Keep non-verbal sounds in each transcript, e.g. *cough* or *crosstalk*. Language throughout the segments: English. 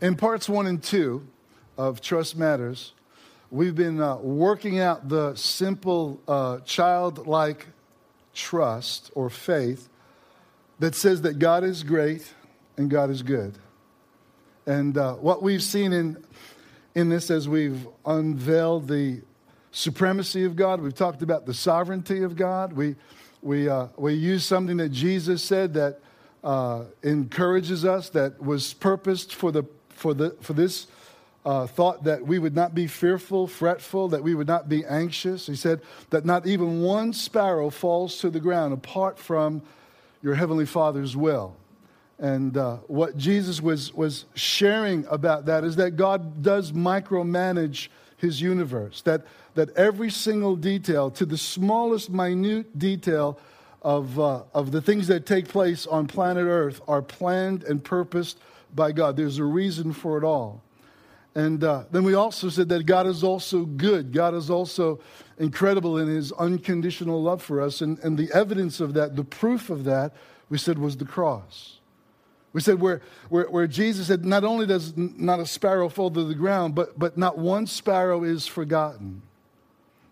In parts one and two of Trust Matters, we've been uh, working out the simple uh, childlike trust or faith that says that God is great and God is good. And uh, what we've seen in, in this as we've unveiled the supremacy of God, we've talked about the sovereignty of God. We, we, uh, we use something that Jesus said that uh, encourages us, that was purposed for the for, the, for this uh, thought that we would not be fearful, fretful, that we would not be anxious. He said that not even one sparrow falls to the ground apart from your heavenly Father's will. And uh, what Jesus was, was sharing about that is that God does micromanage his universe, that, that every single detail, to the smallest minute detail of, uh, of the things that take place on planet Earth, are planned and purposed by God. There's a reason for it all. And uh, then we also said that God is also good. God is also incredible in his unconditional love for us. And, and the evidence of that, the proof of that, we said was the cross. We said where, where, where Jesus said, not only does not a sparrow fall to the ground, but, but not one sparrow is forgotten.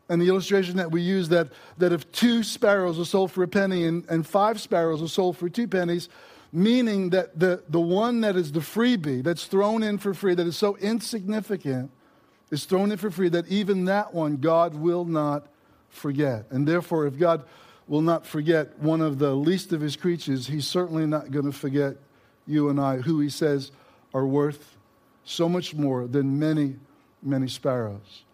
And the illustration that we use that, that if two sparrows are sold for a penny and, and five sparrows are sold for two pennies, meaning that the, the one that is the freebie, that's thrown in for free, that is so insignificant, is thrown in for free, that even that one God will not forget. And therefore, if God will not forget one of the least of his creatures, he's certainly not going to forget you and I, who he says are worth so much more than many, many sparrows.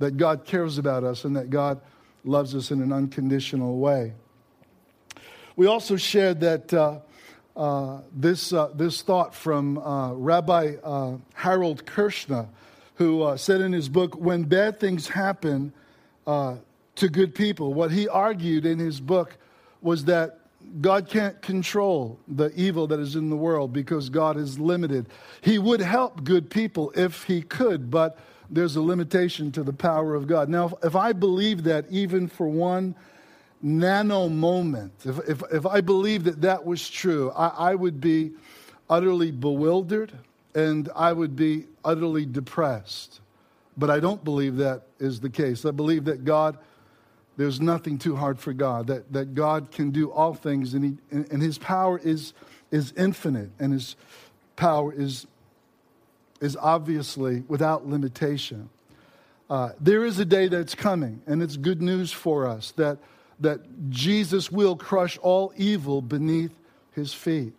That God cares about us and that God loves us in an unconditional way. We also shared that uh, uh, this, uh, this thought from uh, Rabbi uh, Harold Kushner, who uh, said in his book, When Bad Things Happen to Good People, what he argued in his book was that God can't control the evil that is in the world because God is limited. He would help good people if he could, but there's a limitation to the power of God. Now, if I believe that even for one nano moment, if, if, if I believed that that was true, I, I would be utterly bewildered and I would be utterly depressed. But I don't believe that is the case. I believe that God, there's nothing too hard for God, that, that God can do all things and, he, and, and His power is, is infinite and His power is, is obviously without limitation. Uh, there is a day that's coming, and it's good news for us that that Jesus will crush all evil beneath his feet.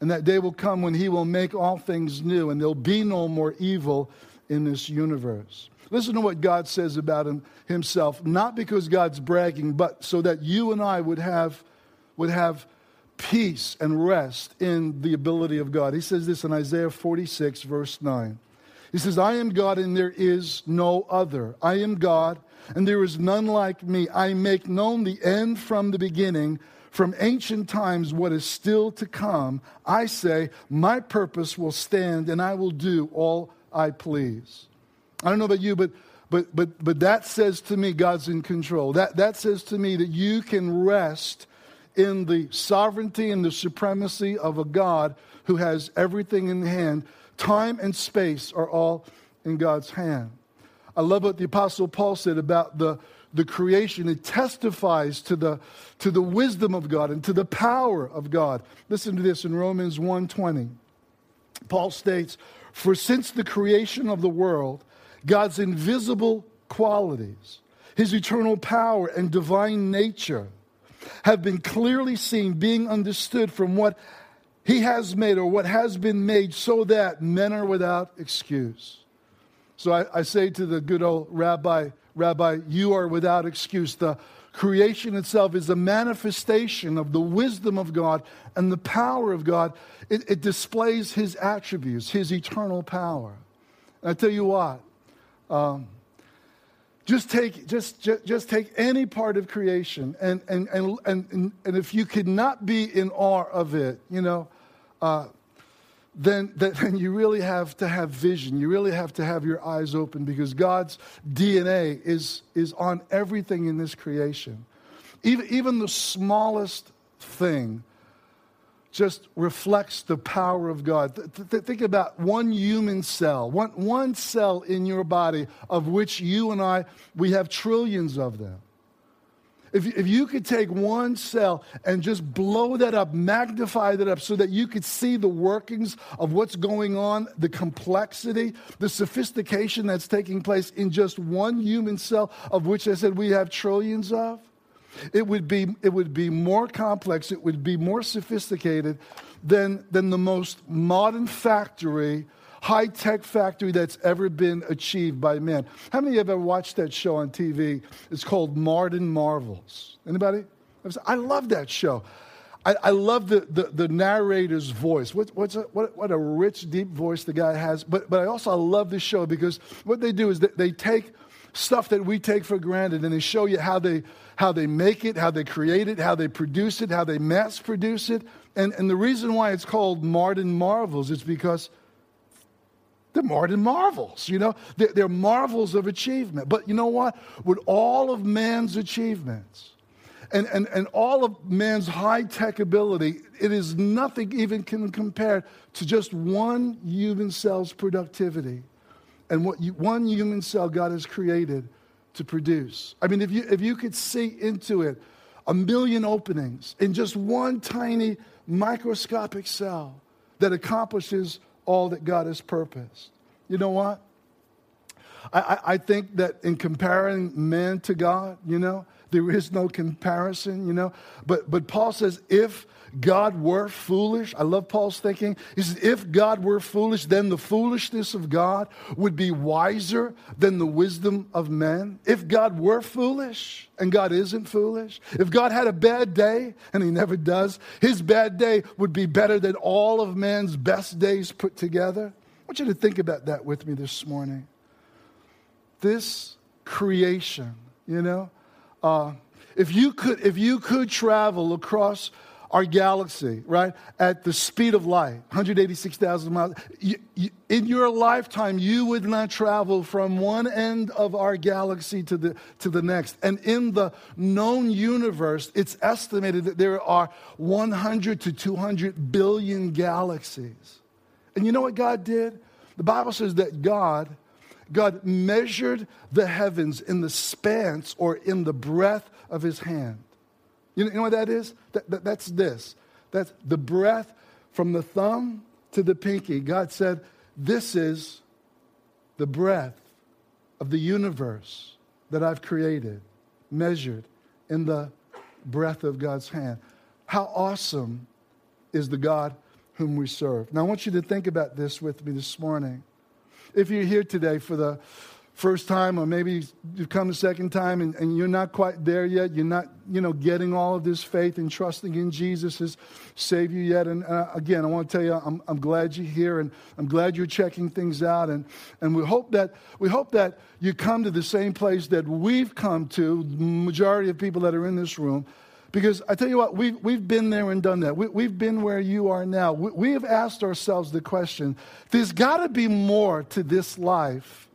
And that day will come when he will make all things new and there'll be no more evil in this universe. Listen to what God says about him, himself, not because God's bragging, but so that you and I would have, would have peace and rest in the ability of God. He says this in Isaiah 46, verse 9. He says, I am God and there is no other. I am God and there is none like me. I make known the end from the beginning, from ancient times what is still to come. I say, My purpose will stand, and I will do all I please. I don't know about you, but but but but that says to me God's in control. That that says to me that you can rest in the sovereignty and the supremacy of a God who has everything in hand. Time and space are all in God's hand. I love what the Apostle Paul said about the, the creation. It testifies to the, to the wisdom of God and to the power of God. Listen to this in Romans 1.20. Paul states, For since the creation of the world, God's invisible qualities, his eternal power and divine nature have been clearly seen, being understood from what he has made or what has been made, so that men are without excuse. So I, I say to the good old rabbi, Rabbi, you are without excuse. The creation itself is a manifestation of the wisdom of God and the power of God. It, it displays his attributes, his eternal power. And I tell you what, um, just take, just, just, just, take any part of creation, and, and, and, and, and if you could not be in awe of it, you know, uh, then, *laughs* then you really have to have vision. You really have to have your eyes open because God's DNA is, is on everything in this creation. Even, even the smallest thing just reflects the power of God. Th- th- think about one human cell, one, one cell in your body, of which you and I, we have trillions of them. If, if you could take one cell and just blow that up, magnify that up so that you could see the workings of what's going on, the complexity, the sophistication that's taking place in just one human cell, of which I said we have trillions of, it would be, it would be more complex, it would be more sophisticated than, than the most modern factory high tech factory that's ever been achieved by man. How many of you have ever watched that show on TV? It's called Modern Marvels. Anybody? I love that show. I, I love the, the, the, narrator's voice. What, what's a, what, what a rich, deep voice the guy has. But, but I also love this show because what they do is that they take stuff that we take for granted and they show you how they, how they make it, how they create it, how they produce it, how they mass produce it. And, and the reason why it's called Modern Marvels is because they're more than marvels, you know? They're, they're marvels of achievement. But you know what? With all of man's achievements, and, and, and all of man's high tech ability, it is nothing even can compare to just one human cell's productivity and what you, one human cell God has created to produce. I mean, if you, if you could see into it a million openings in just one tiny microscopic cell that accomplishes all that God has purposed. You know what? I, I, think that in comparing man to God, you know, there is no comparison, you know. But, but Paul says, if God were foolish, I love Paul's thinking. He says, if God were foolish, then the foolishness of God would be wiser than the wisdom of men. If God were foolish, and God isn't foolish, if God had a bad day, and he never does, his bad day would be better than all of man's best days put together. I want you to think about that with me this morning. This creation, you know, uh, if you could, if you could travel across our galaxy, right, at the speed of light, 186,000 miles. You, you, in your lifetime, you would not travel from one end of our galaxy to the, to the next. And in the known universe, it's estimated that there are 100 to 200 billion galaxies. And you know what God did? The Bible says that God God measured the heavens in the spans or in the breadth of his hand. You know, what that is? That, that, that's this. That's the breath from the thumb to the pinky. God said, This is the breath of the universe that I've created, measured in the breath of God's hand. How awesome is the God whom we serve. Now, I want you to think about this with me this morning. If you're here today for the first time or maybe you've come the second time and, and, you're not quite there yet you're not you know getting all of this faith and trusting in jesus as savior yet and uh, again i want to tell you I'm, I'm glad you're here and i'm glad you're checking things out and, and we hope that we hope that you come to the same place that we've come to the majority of people that are in this room because I tell you what, we've, we've been there and done that. We, have been where you are now. We, we have asked ourselves the question there's got to be more to this life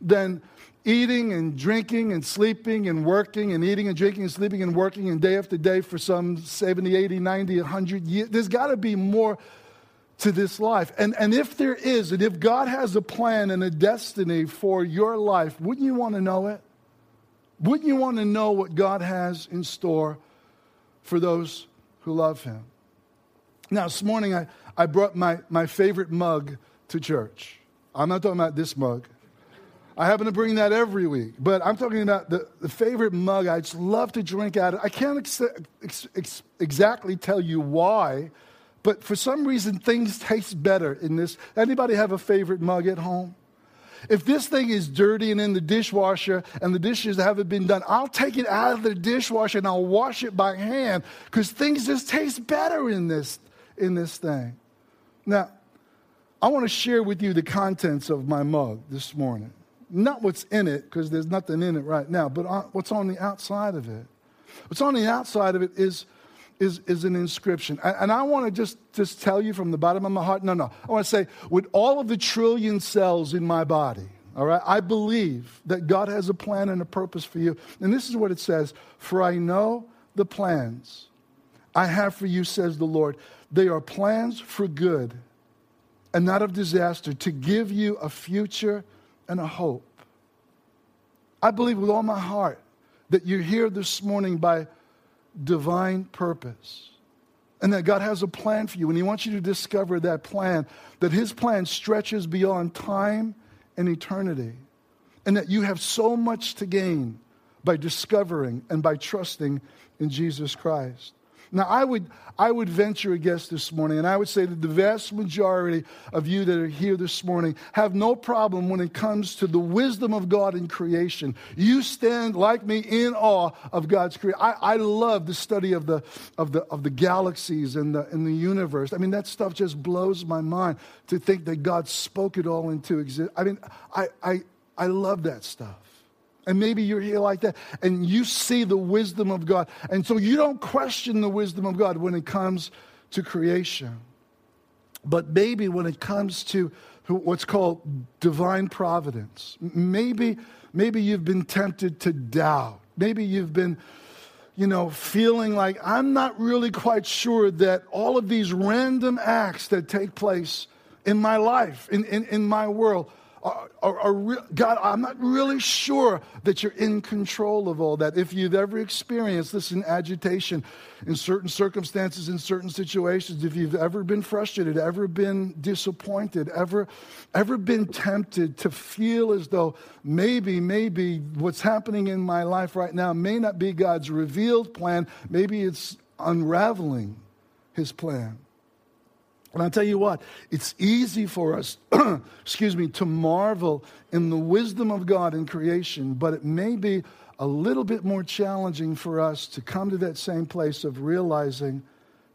than eating and drinking and sleeping and working and eating and drinking and sleeping and working and day after day for some 70, 80, 90, 100 years. There's got to be more to this life. And, and if there is, and if God has a plan and a destiny for your life, wouldn't you want to know it? Wouldn't you want to know what God has in store for those who love Him? Now, this morning I, I brought my, my favorite mug to church. I'm not talking about this mug. I happen to bring that every week. But I'm talking about the, the favorite mug I just love to drink out of. I can't ex- ex- ex- exactly tell you why, but for some reason things taste better in this. Anybody have a favorite mug at home? If this thing is dirty and in the dishwasher and the dishes haven't been done, I'll take it out of the dishwasher and I'll wash it by hand because things just taste better in this, in this thing. Now, I want to share with you the contents of my mug this morning not what's in it, because there's nothing in it right now, but on, what's on the outside of it. What's on the outside of it is, is, is an inscription. And, and I want to just, just tell you from the bottom of my heart no, no. I want to say, with all of the trillion cells in my body, all right, I believe that God has a plan and a purpose for you. And this is what it says For I know the plans I have for you, says the Lord. they are plans for good and not of disaster, to give you a future and a hope. I believe with all my heart that you're here this morning by divine purpose and that God has a plan for you, and He wants you to discover that plan, that His plan stretches beyond time and eternity, and that you have so much to gain by discovering and by trusting in Jesus Christ. Now, I would, I would venture a guess this morning, and I would say that the vast majority of you that are here this morning have no problem when it comes to the wisdom of God in creation. You stand, like me, in awe of God's creation. I, I love the study of the, of the, of the galaxies and the, and the universe. I mean, that stuff just blows my mind to think that God spoke it all into existence. I mean, I, I, I love that stuff. And maybe you're here like that and you see the wisdom of God. And so you don't question the wisdom of God when it comes to creation. But maybe when it comes to what's called divine providence, maybe, maybe you've been tempted to doubt. Maybe you've been, you know, feeling like I'm not really quite sure that all of these random acts that take place in my life, in, in, in my world, are, are, are re- God, I'm not really sure that you're in control of all that. If you've ever experienced this in agitation, in certain circumstances, in certain situations, if you've ever been frustrated, ever been disappointed, ever, ever been tempted to feel as though maybe, maybe what's happening in my life right now may not be God's revealed plan, maybe it's unraveling his plan. And I'll tell you what, it's easy for us, *clears throat* excuse me, to marvel in the wisdom of God in creation, but it may be a little bit more challenging for us to come to that same place of realizing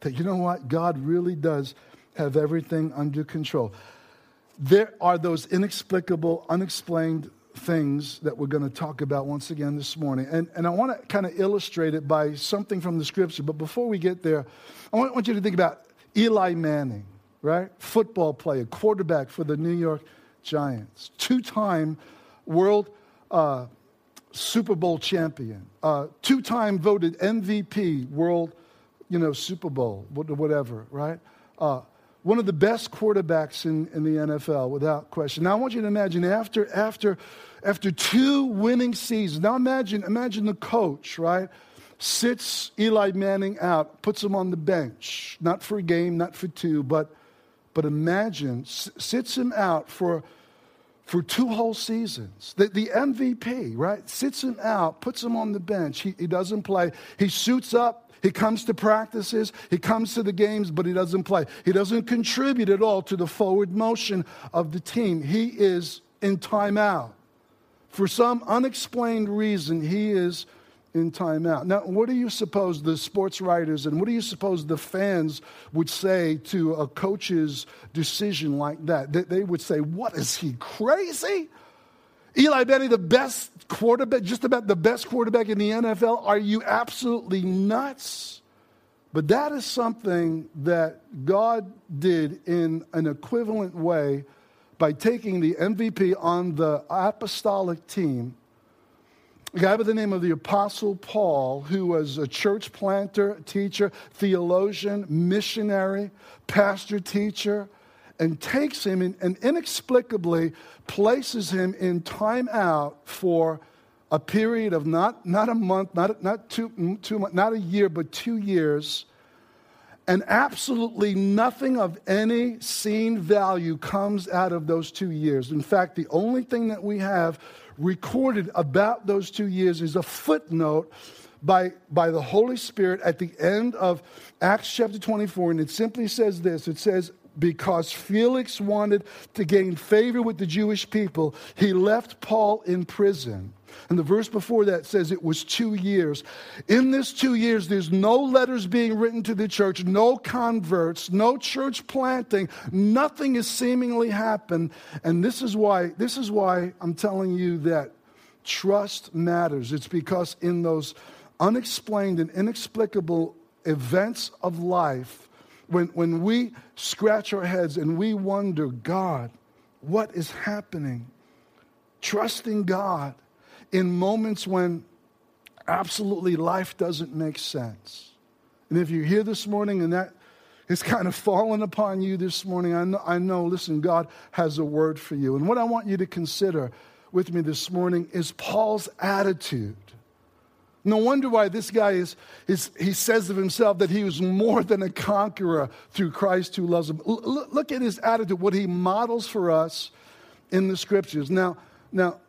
that, you know what, God really does have everything under control. There are those inexplicable, unexplained things that we're going to talk about once again this morning. And, and I want to kind of illustrate it by something from the scripture. But before we get there, I want, want you to think about Eli Manning, right? Football player, quarterback for the New York Giants, two time world uh, Super Bowl champion, uh, two time voted MVP, world, you know, Super Bowl, whatever, right? Uh, one of the best quarterbacks in, in the NFL, without question. Now, I want you to imagine after, after, after two winning seasons, now imagine, imagine the coach, right? Sits Eli Manning out, puts him on the bench, not for a game, not for two, but, but imagine, sits him out for, for two whole seasons. The, the MVP, right, sits him out, puts him on the bench. He, he doesn't play. He suits up. He comes to practices, he comes to the games, but he doesn't play. He doesn't contribute at all to the forward motion of the team. He is in timeout. For some unexplained reason, he is in timeout. Now, what do you suppose the sports writers and what do you suppose the fans would say to a coach's decision like that? That they would say, What is he crazy? Eli Manning, the best quarterback, just about the best quarterback in the NFL. Are you absolutely nuts? But that is something that God did in an equivalent way by taking the MVP on the apostolic team a guy by the name of the Apostle Paul, who was a church planter, teacher, theologian, missionary, pastor, teacher, and takes him in, and inexplicably places him in time out for a period of not, not a month, not, not two, two not a year, but two years. And absolutely nothing of any seen value comes out of those two years. In fact, the only thing that we have recorded about those two years is a footnote by, by the Holy Spirit at the end of Acts chapter 24, and it simply says this. It says, because Felix wanted to gain favor with the Jewish people, he left Paul in prison. And the verse before that says it was two years. In this two years, there's no letters being written to the church, no converts, no church planting. Nothing has seemingly happened. And this is why, this is why I'm telling you that trust matters. It's because in those unexplained and inexplicable events of life, when, when we scratch our heads and we wonder, God, what is happening? Trusting God in moments when absolutely life doesn't make sense. And if you're here this morning and that has kind of fallen upon you this morning, I know, I know, listen, God has a word for you. And what I want you to consider with me this morning is Paul's attitude. No wonder why this guy is, is he says of himself that he was more than a conqueror through Christ who loves him. L- look at his attitude, what he models for us in the scriptures. Now, now,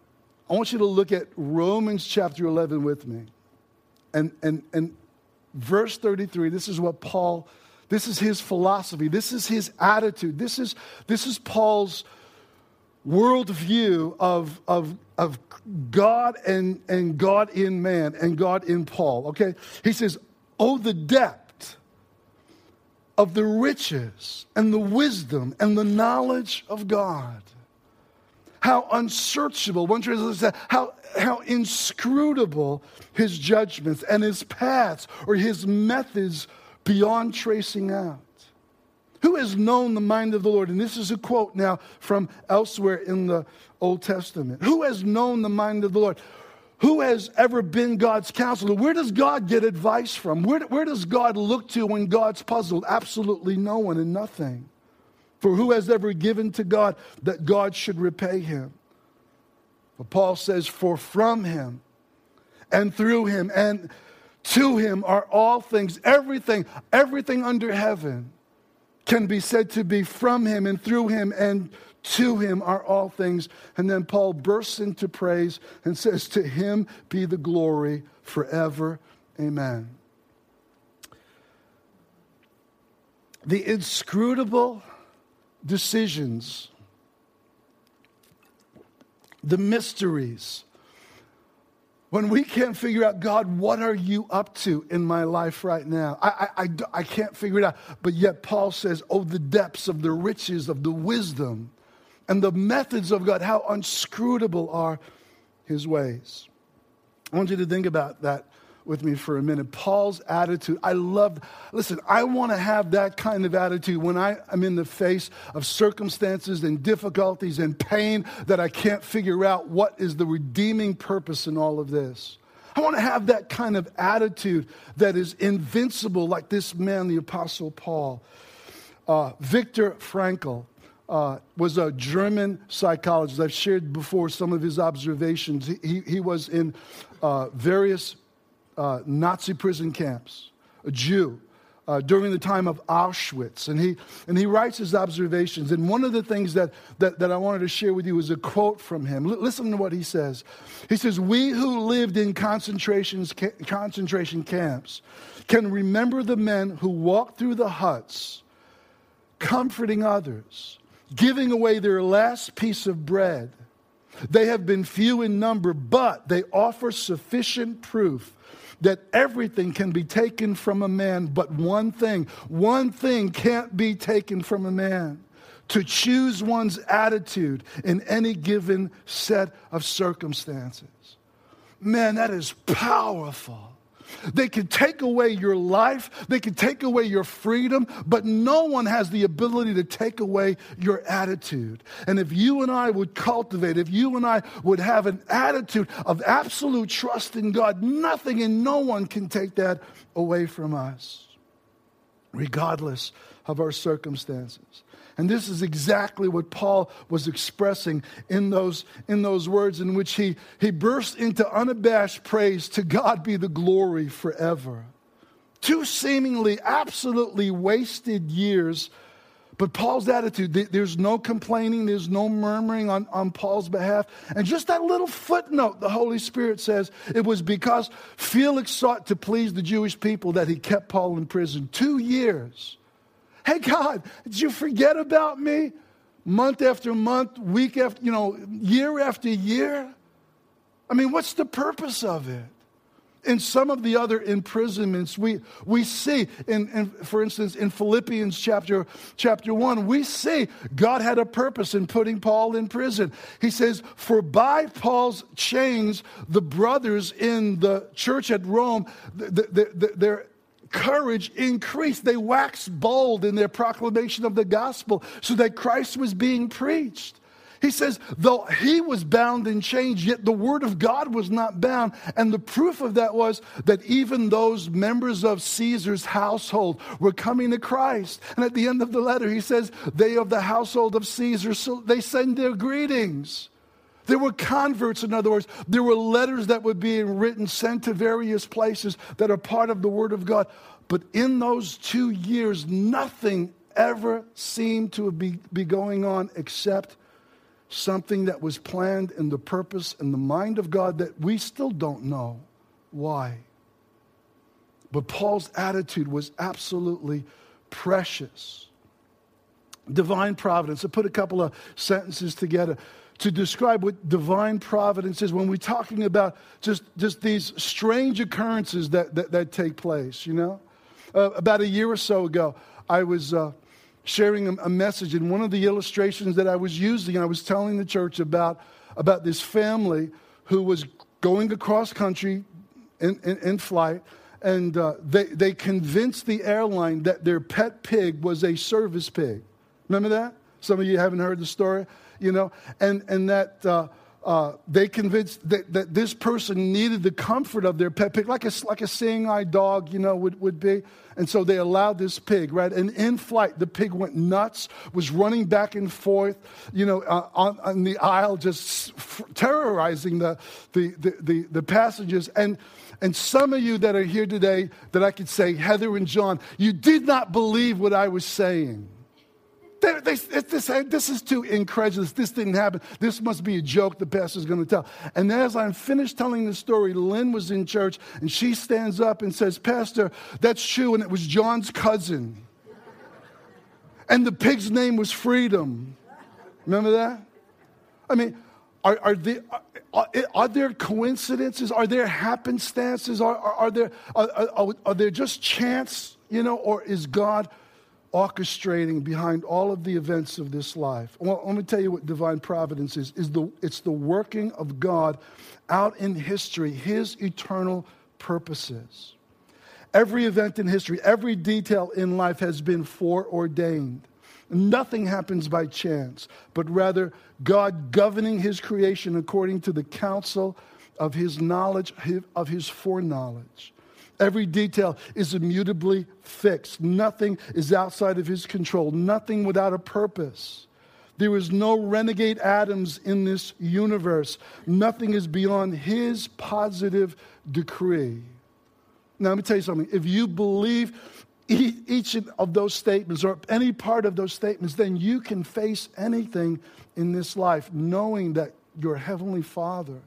I want you to look at Romans chapter 11 with me. And, and, and verse 33, this is what Paul, this is his philosophy, this is his attitude, this is, this is Paul's worldview of, of, of God and, and God in man and God in Paul. Okay? He says, Oh, the depth of the riches and the wisdom and the knowledge of God. How unsearchable, one translation says, how, how inscrutable his judgments and his paths or his methods beyond tracing out. Who has known the mind of the Lord? And this is a quote now from elsewhere in the Old Testament. Who has known the mind of the Lord? Who has ever been God's counselor? Where does God get advice from? Where, where does God look to when God's puzzled? Absolutely no one and nothing. For who has ever given to God that God should repay him? But Paul says, For from him and through him and to him are all things, everything, everything under heaven can be said to be from him and through him and to him are all things. And then Paul bursts into praise and says, To him be the glory forever. Amen. The inscrutable decisions, the mysteries, when we can't figure out, God, what are you up to in my life right now? I, I, I, I, can't figure it out. But yet, Paul says, Oh, the depths of the riches of the wisdom and the methods of God, how unscrutable are his ways. I want you to think about that with me for a minute. Paul's attitude, I love, listen, I want to have that kind of attitude when I am in the face of circumstances and difficulties and pain that I can't figure out what is the redeeming purpose in all of this. I want to have that kind of attitude that is invincible, like this man, the Apostle Paul. Uh, Viktor Frankl uh, was a German psychologist. I've shared before some of his observations. He, he, was in uh, various uh, Nazi prison camps, a Jew. Uh, during the time of Auschwitz. And he, and he writes his observations. And one of the things that, that, that I wanted to share with you is a quote from him. L- listen to what he says. He says, We who lived in concentrations, ca- concentration camps can remember the men who walked through the huts, comforting others, giving away their last piece of bread. They have been few in number, but they offer sufficient proof that everything can be taken from a man, but one thing, one thing can't be taken from a man to choose one's attitude in any given set of circumstances. Man, that is powerful. They can take away your life, they can take away your freedom, but no one has the ability to take away your attitude. And if you and I would cultivate, if you and I would have an attitude of absolute trust in God, nothing and no one can take that away from us, regardless of our circumstances. And this is exactly what Paul was expressing in those, in those words in which he, he burst into unabashed praise to God be the glory forever. Two seemingly absolutely wasted years, but Paul's attitude there's no complaining, there's no murmuring on, on Paul's behalf. And just that little footnote, the Holy Spirit says it was because Felix sought to please the Jewish people that he kept Paul in prison. Two years. Hey, God, did you forget about me? Month after month, week after, you know, year after year? I mean, what's the purpose of it? In some of the other imprisonments, we, we see, in, in, for instance, in Philippians chapter, chapter 1, we see God had a purpose in putting Paul in prison. He says, For by Paul's chains, the brothers in the church at Rome, they're courage increased. They waxed bold in their proclamation of the gospel so that Christ was being preached. He says, though he was bound in chains, yet the word of God was not bound. And the proof of that was that even those members of Caesar's household were coming to Christ. And at the end of the letter, he says, they of the household of Caesar, so they send their greetings. There were converts, in other words. There were letters that were being written, sent to various places that are part of the Word of God. But in those two years, nothing ever seemed to be, be going on except something that was planned in the purpose and the mind of God that we still don't know why. But Paul's attitude was absolutely precious. Divine providence. I put a couple of sentences together to describe what divine providence is when we're talking about just, just these strange occurrences that, that, that take place, you know? Uh, about a year or so ago, I was uh, sharing a, a, message, and one of the illustrations that I was using, I was telling the church about, about this family who was going across country in, in, in flight, and uh, they, they convinced the airline that their pet pig was a service pig. Remember that? Some of you haven't heard the story you know, and, and that uh, uh, they convinced that, that this person needed the comfort of their pet pig, like a, like a seeing eye dog, you know, would, would be. And so they allowed this pig, right? And in flight, the pig went nuts, was running back and forth, you know, uh, on, on, the aisle, just f- terrorizing the, the, the, the, the passengers. And, and some of you that are here today, that I could say, Heather and John, you did not believe what I was saying. They, they, this, this is too incredulous. This didn't happen. This must be a joke the pastor's going to tell. And as I'm finished telling the story, Lynn was in church and she stands up and says, Pastor, that's true. And it was John's cousin. And the pig's name was Freedom. Remember that? I mean, are, are, there, are, are, there coincidences? Are there happenstances? Are, are, are there, are, are there just chance, you know, or is God orchestrating behind all of the events of this life. Well, let me tell you what divine providence is. is the, it's the working of God out in history, his eternal purposes. Every event in history, every detail in life has been foreordained. Nothing happens by chance, but rather God governing his creation according to the counsel of his knowledge, of his foreknowledge. Every detail is immutably fixed. Nothing is outside of his control, nothing without a purpose. There is no renegade atoms in this universe. Nothing is beyond his positive decree. Now, let me tell you something. If you believe each of those statements or any part of those statements, then you can face anything in this life knowing that your Heavenly Father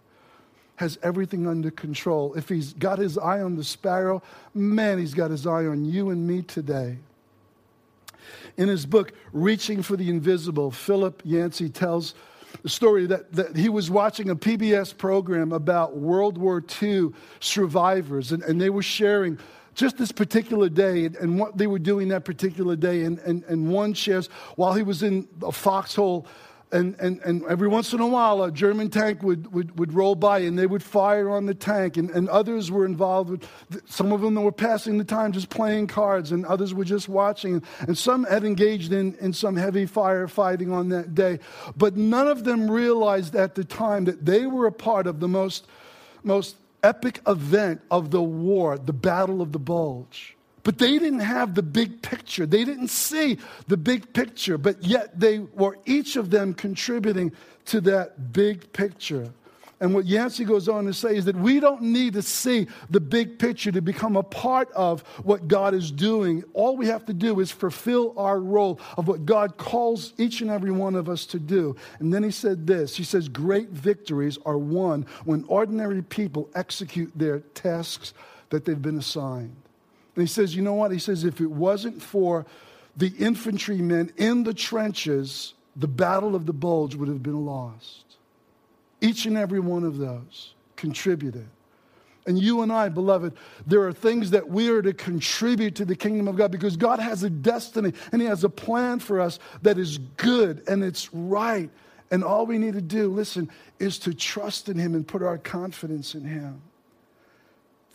has everything under control. If he's got his eye on the sparrow, man, he's got his eye on you and me today. In his book, Reaching for the Invisible, Philip Yancey tells the story that, that he was watching a PBS program about World War II survivors, and, and they were sharing just this particular day and, what they were doing that particular day. And, and, and one shares, while he was in a foxhole and, and, and every once in a while, a German tank would, would, would roll by and they would fire on the tank. And, and others were involved with, some of them that were passing the time just playing cards, and others were just watching. And some had engaged in, in some heavy firefighting on that day. But none of them realized at the time that they were a part of the most, most epic event of the war, the Battle of the Bulge. But they didn't have the big picture. They didn't see the big picture, but yet they were each of them contributing to that big picture. And what Yancey goes on to say is that we don't need to see the big picture to become a part of what God is doing. All we have to do is fulfill our role of what God calls each and every one of us to do. And then he said this He says, Great victories are won when ordinary people execute their tasks that they've been assigned. And he says, you know what? He says, if it wasn't for the infantrymen in the trenches, the Battle of the Bulge would have been lost. Each and every one of those contributed. And you and I, beloved, there are things that we are to contribute to the kingdom of God because God has a destiny and He has a plan for us that is good and it's right. And all we need to do, listen, is to trust in Him and put our confidence in Him.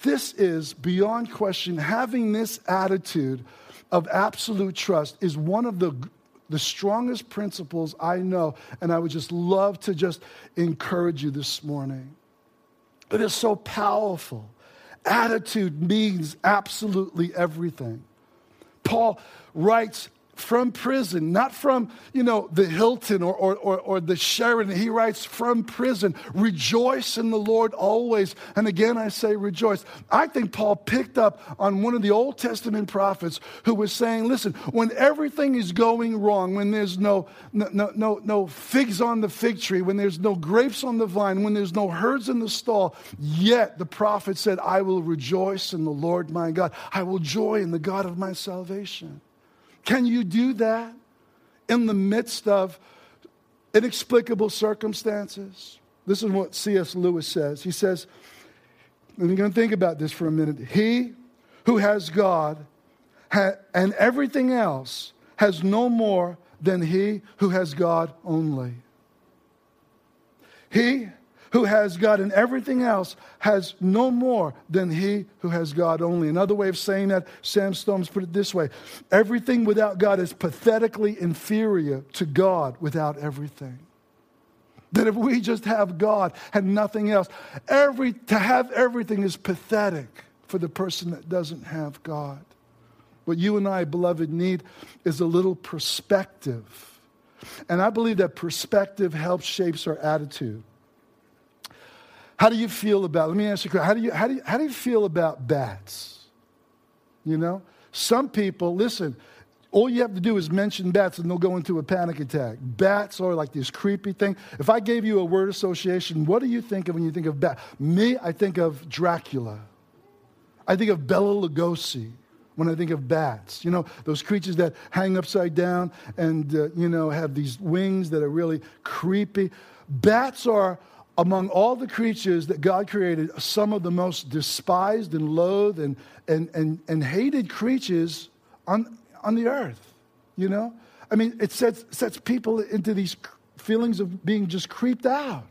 This is beyond question. Having this attitude of absolute trust is one of the the strongest principles I know. And I would just love to just encourage you this morning. It is so powerful. Attitude means absolutely everything. Paul writes from prison, not from, you know, the Hilton or, or, or, or, the Sheraton. He writes from prison, rejoice in the Lord always. And again, I say rejoice. I think Paul picked up on one of the Old Testament prophets who was saying, listen, when everything is going wrong, when there's no, no, no, no figs on the fig tree, when there's no grapes on the vine, when there's no herds in the stall, yet the prophet said, I will rejoice in the Lord my God. I will joy in the God of my salvation. Can you do that in the midst of inexplicable circumstances? This is what C.S. Lewis says. He says, and you're going to think about this for a minute. He who has God and everything else has no more than he who has God only. He who has God and everything else has no more than he who has God only. Another way of saying that, Sam Storms put it this way everything without God is pathetically inferior to God without everything. That if we just have God and nothing else, every, to have everything is pathetic for the person that doesn't have God. What you and I, beloved, need is a little perspective. And I believe that perspective helps shapes our attitude. How do you feel about, let me ask you, how do you, how do you, how do you feel about bats? You know, some people, listen, all you have to do is mention bats and they'll go into a panic attack. Bats are like this creepy thing. If I gave you a word association, what do you think of when you think of bat? Me, I think of Dracula. I think of Bela Lugosi when I think of bats. You know, those creatures that hang upside down and, uh, you know, have these wings that are really creepy. Bats are among all the creatures that God created, some of the most despised and loathed and, and, and, and hated creatures on, on the earth. You know? I mean, it sets, sets people into these feelings of being just creeped out,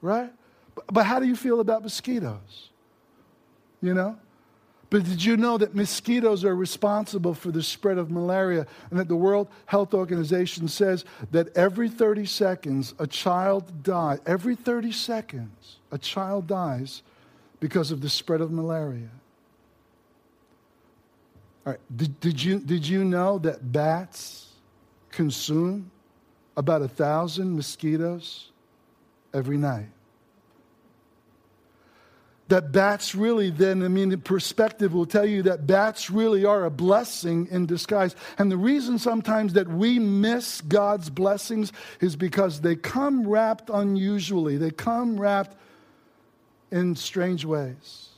right? But, but how do you feel about mosquitoes? You know? But did you know that mosquitoes are responsible for the spread of malaria and that the World Health Organization says that every 30 seconds a child dies, every 30 seconds a child dies because of the spread of malaria? All right, did, did, you, did you know that bats consume about a thousand mosquitoes every night? That bats really then, I mean, the perspective will tell you that bats really are a blessing in disguise. And the reason sometimes that we miss God's blessings is because they come wrapped unusually, they come wrapped in strange ways.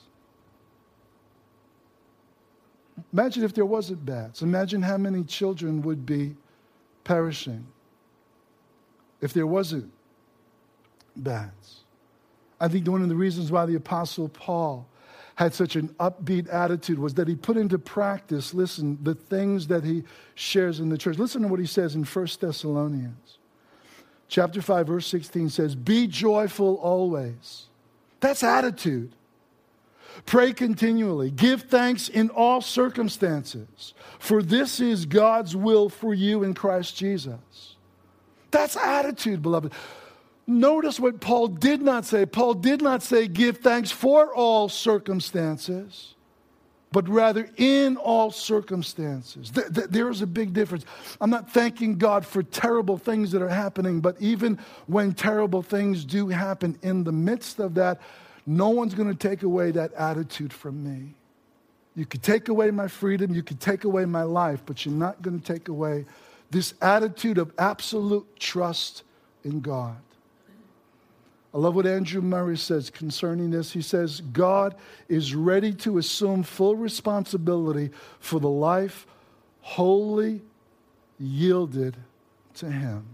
Imagine if there wasn't bats. Imagine how many children would be perishing if there wasn't bats. I think one of the reasons why the Apostle Paul had such an upbeat attitude was that he put into practice, listen, the things that he shares in the church. Listen to what he says in 1 Thessalonians. Chapter 5, verse 16 says, Be joyful always. That's attitude. Pray continually. Give thanks in all circumstances, for this is God's will for you in Christ Jesus. That's attitude, beloved. Notice what Paul did not say. Paul did not say, give thanks for all circumstances, but rather in all circumstances. Th- th- there is a big difference. I'm not thanking God for terrible things that are happening, but even when terrible things do happen, in the midst of that, no one's going to take away that attitude from me. You could take away my freedom, you could take away my life, but you're not going to take away this attitude of absolute trust in God. I love what Andrew Murray says concerning this. He says, God is ready to assume full responsibility for the life wholly yielded to Him.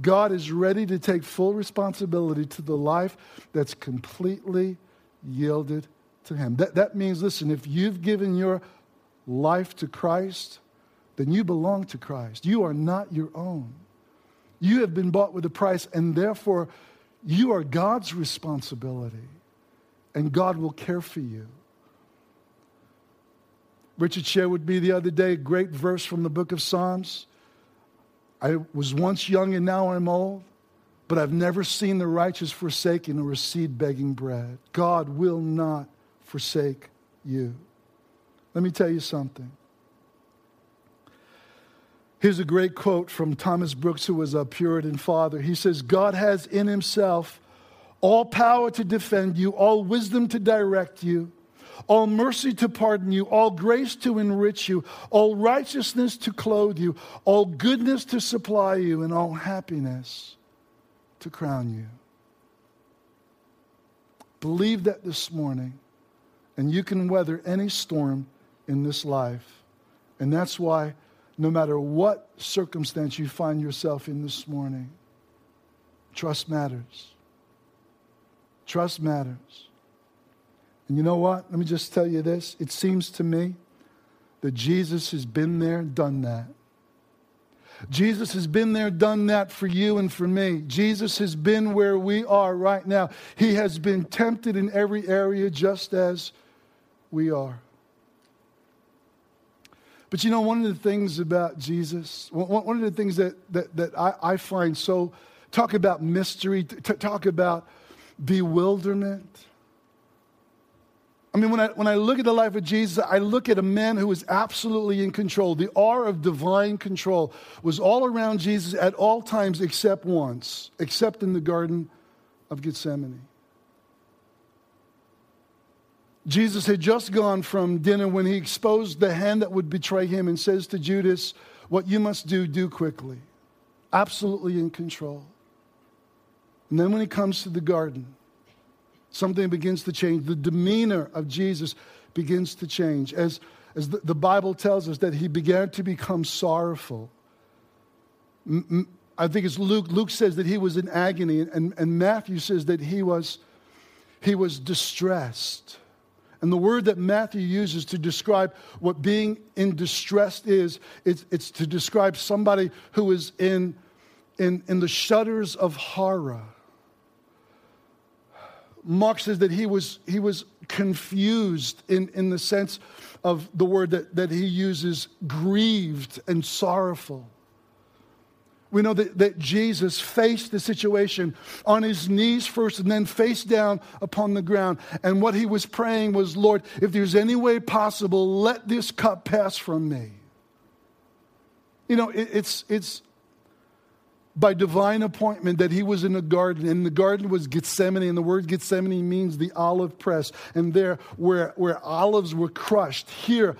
God is ready to take full responsibility to the life that's completely yielded to Him. That, that means, listen, if you've given your life to Christ, then you belong to Christ. You are not your own. You have been bought with a price, and therefore you are God's responsibility, and God will care for you. Richard with me the other day a great verse from the book of Psalms. I was once young and now I'm old, but I've never seen the righteous forsaken or a seed begging bread. God will not forsake you. Let me tell you something. Here's a great quote from Thomas Brooks, who was a Puritan father. He says, God has in himself all power to defend you, all wisdom to direct you, all mercy to pardon you, all grace to enrich you, all righteousness to clothe you, all goodness to supply you, and all happiness to crown you. Believe that this morning, and you can weather any storm in this life. And that's why, no matter what circumstance you find yourself in this morning, trust matters. Trust matters. And you know what? Let me just tell you this. It seems to me that Jesus has been there, done that. Jesus has been there, done that for you and for me. Jesus has been where we are right now. He has been tempted in every area just as we are. But you know, one of the things about Jesus, one of the things that, that, that I, I find so, talk about mystery, talk about bewilderment. I mean, when I, when I look at the life of Jesus, I look at a man who was absolutely in control. The aura of divine control was all around Jesus at all times except once, except in the Garden of Gethsemane. Jesus had just gone from dinner when he exposed the hand that would betray him and says to Judas, What you must do, do quickly. Absolutely in control. And then when he comes to the garden, something begins to change. The demeanor of Jesus begins to change. As, as the, the Bible tells us that he began to become sorrowful. I think it's Luke. Luke says that he was in agony, and, and Matthew says that he was, he was distressed. And the word that Matthew uses to describe what being in distress is, it's, it's to describe somebody who is in, in, in the shudders of horror. Mark says that he was, he was confused in, in the sense of the word that, that he uses, grieved and sorrowful. We know that, that Jesus faced the situation on his knees first and then face down upon the ground. And what he was praying was, Lord, if there's any way possible, let this cup pass from me. You know, it, it's, it's by divine appointment that he was in a garden, and the garden was Gethsemane, and the word Gethsemane means the olive press. And there, where, where olives were crushed, here,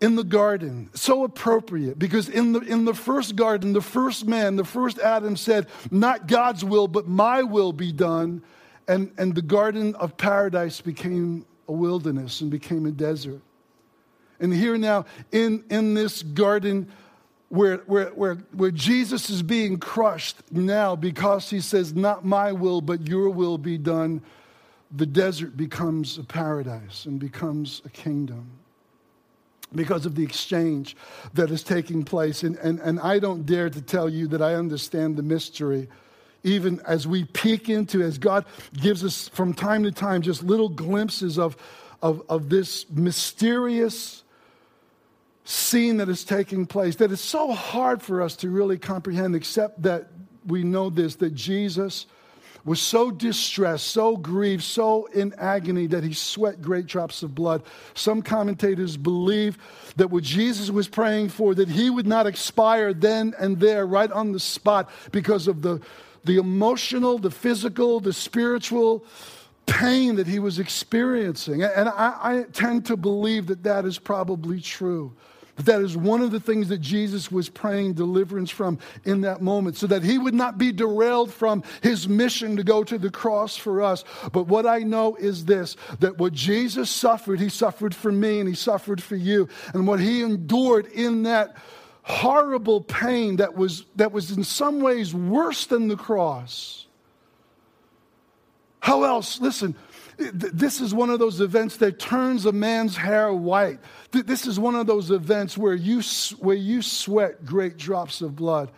in the garden. So appropriate because in the, in the first garden, the first man, the first Adam said, Not God's will, but my will be done. And, and the garden of paradise became a wilderness and became a desert. And here now, in, in this garden, where, where, where, where Jesus is being crushed now because he says, Not my will, but your will be done, the desert becomes a paradise and becomes a kingdom because of the exchange that is taking place. And, and, and I don't dare to tell you that I understand the mystery, even as we peek into, as God gives us from time to time just little glimpses of, of, of this mysterious scene that is taking place, that is so hard for us to really comprehend, except that we know this that Jesus was so distressed, so grieved, so in agony that he sweat great drops of blood. Some commentators believe that what Jesus was praying for, that he would not expire then and there, right on the spot, because of the, the emotional, the physical, the spiritual pain that he was experiencing. And I, I tend to believe that that is probably true. But that is one of the things that Jesus was praying deliverance from in that moment, so that he would not be derailed from his mission to go to the cross for us. But what I know is this that what Jesus suffered, he suffered for me and he suffered for you. And what he endured in that horrible pain that was, that was in some ways worse than the cross. How else? Listen, this is one of those events that turns a man's hair white. This is one of those events where you, where you sweat great drops of blood.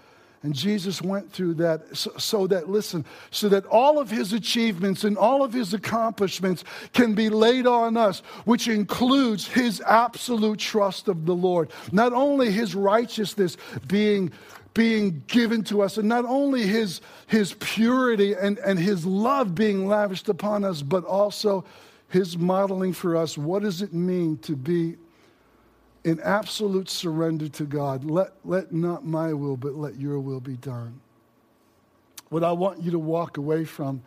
And Jesus went through that so, so, that, listen, so that all of his achievements and all of his accomplishments can be laid on us, which includes his absolute trust of the Lord. Not only his righteousness being being given to us, and not only his, his purity and, and his love being lavished upon us, but also his modeling for us what does it mean to be in absolute surrender to God. Let, let not my will, but let your will be done. What I want you to walk away from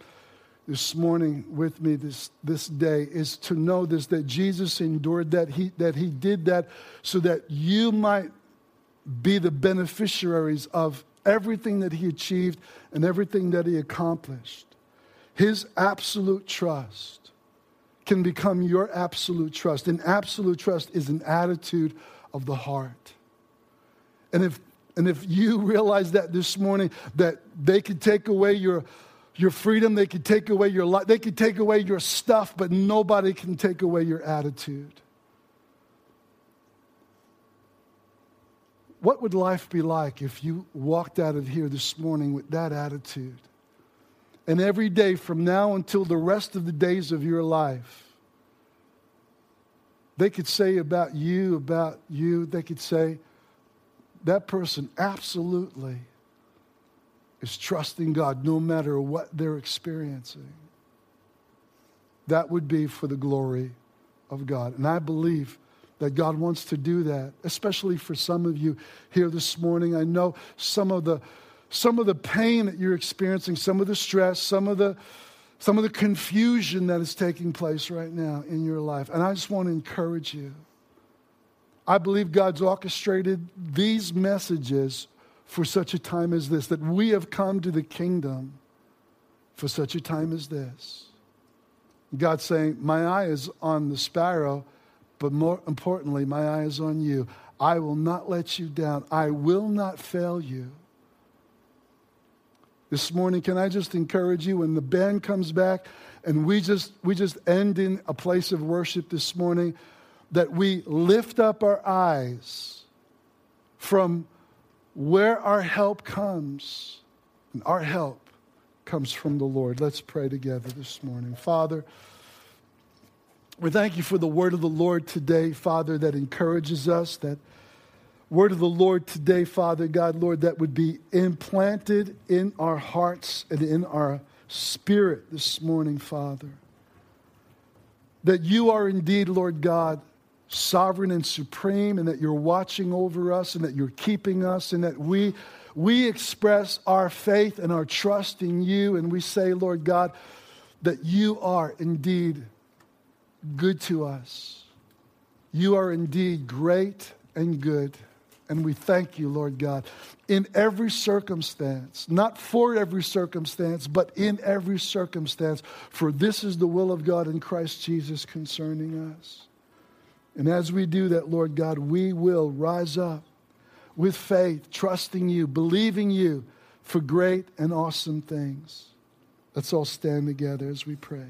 this morning with me this, this day is to know this that Jesus endured that he, that he did that so that you might be the beneficiaries of everything that he achieved and everything that he accomplished. His absolute trust can become your absolute trust. And absolute trust is an attitude of the heart. And if, and if you *laughs* realize that this morning, that they could take away your, your freedom, they could take away your life, they could take away your stuff, but nobody can take away your attitude. What would life be like if you walked out of here this morning with that attitude? And every day from now until the rest of the days of your life, they could say about you, about you, they could say, that person absolutely is trusting God no matter what they're experiencing. That would be for the glory of God. And I believe that God wants to do that, especially for some of you here this morning. I know some of the some of the pain that you're experiencing, some of the stress, some of the, some of the confusion that is taking place right now in your life. And I just want to encourage you. I believe God's orchestrated these messages for such a time as this, that we have come to the kingdom for such a time as this. God's saying, My eye is on the sparrow, but more importantly, my eye is on you. I will not let you down, I will not fail you. This morning, can I just encourage you when the band comes back and we just, we just end in a place of worship this morning that we lift up our eyes from where our help comes. And our help comes from the Lord. Let's pray together this morning. Father, we thank you for the word of the Lord today, Father, that encourages us, that word of the Lord today, Father God, Lord, that would be implanted in our hearts and in our spirit this morning, Father. That you are indeed, Lord God, sovereign and supreme, and that you're watching over us, and that you're keeping us, and that we, we express our faith and our trust in you, and we say, Lord God, that you are indeed good to us. You are indeed great and good. And we thank you, Lord God, in every circumstance, not for every circumstance, but in every circumstance, for this is the will of God in Christ Jesus concerning us. And as we do that, Lord God, we will rise up with faith, trusting you, believing you for great and awesome things. Let's all stand together as we pray.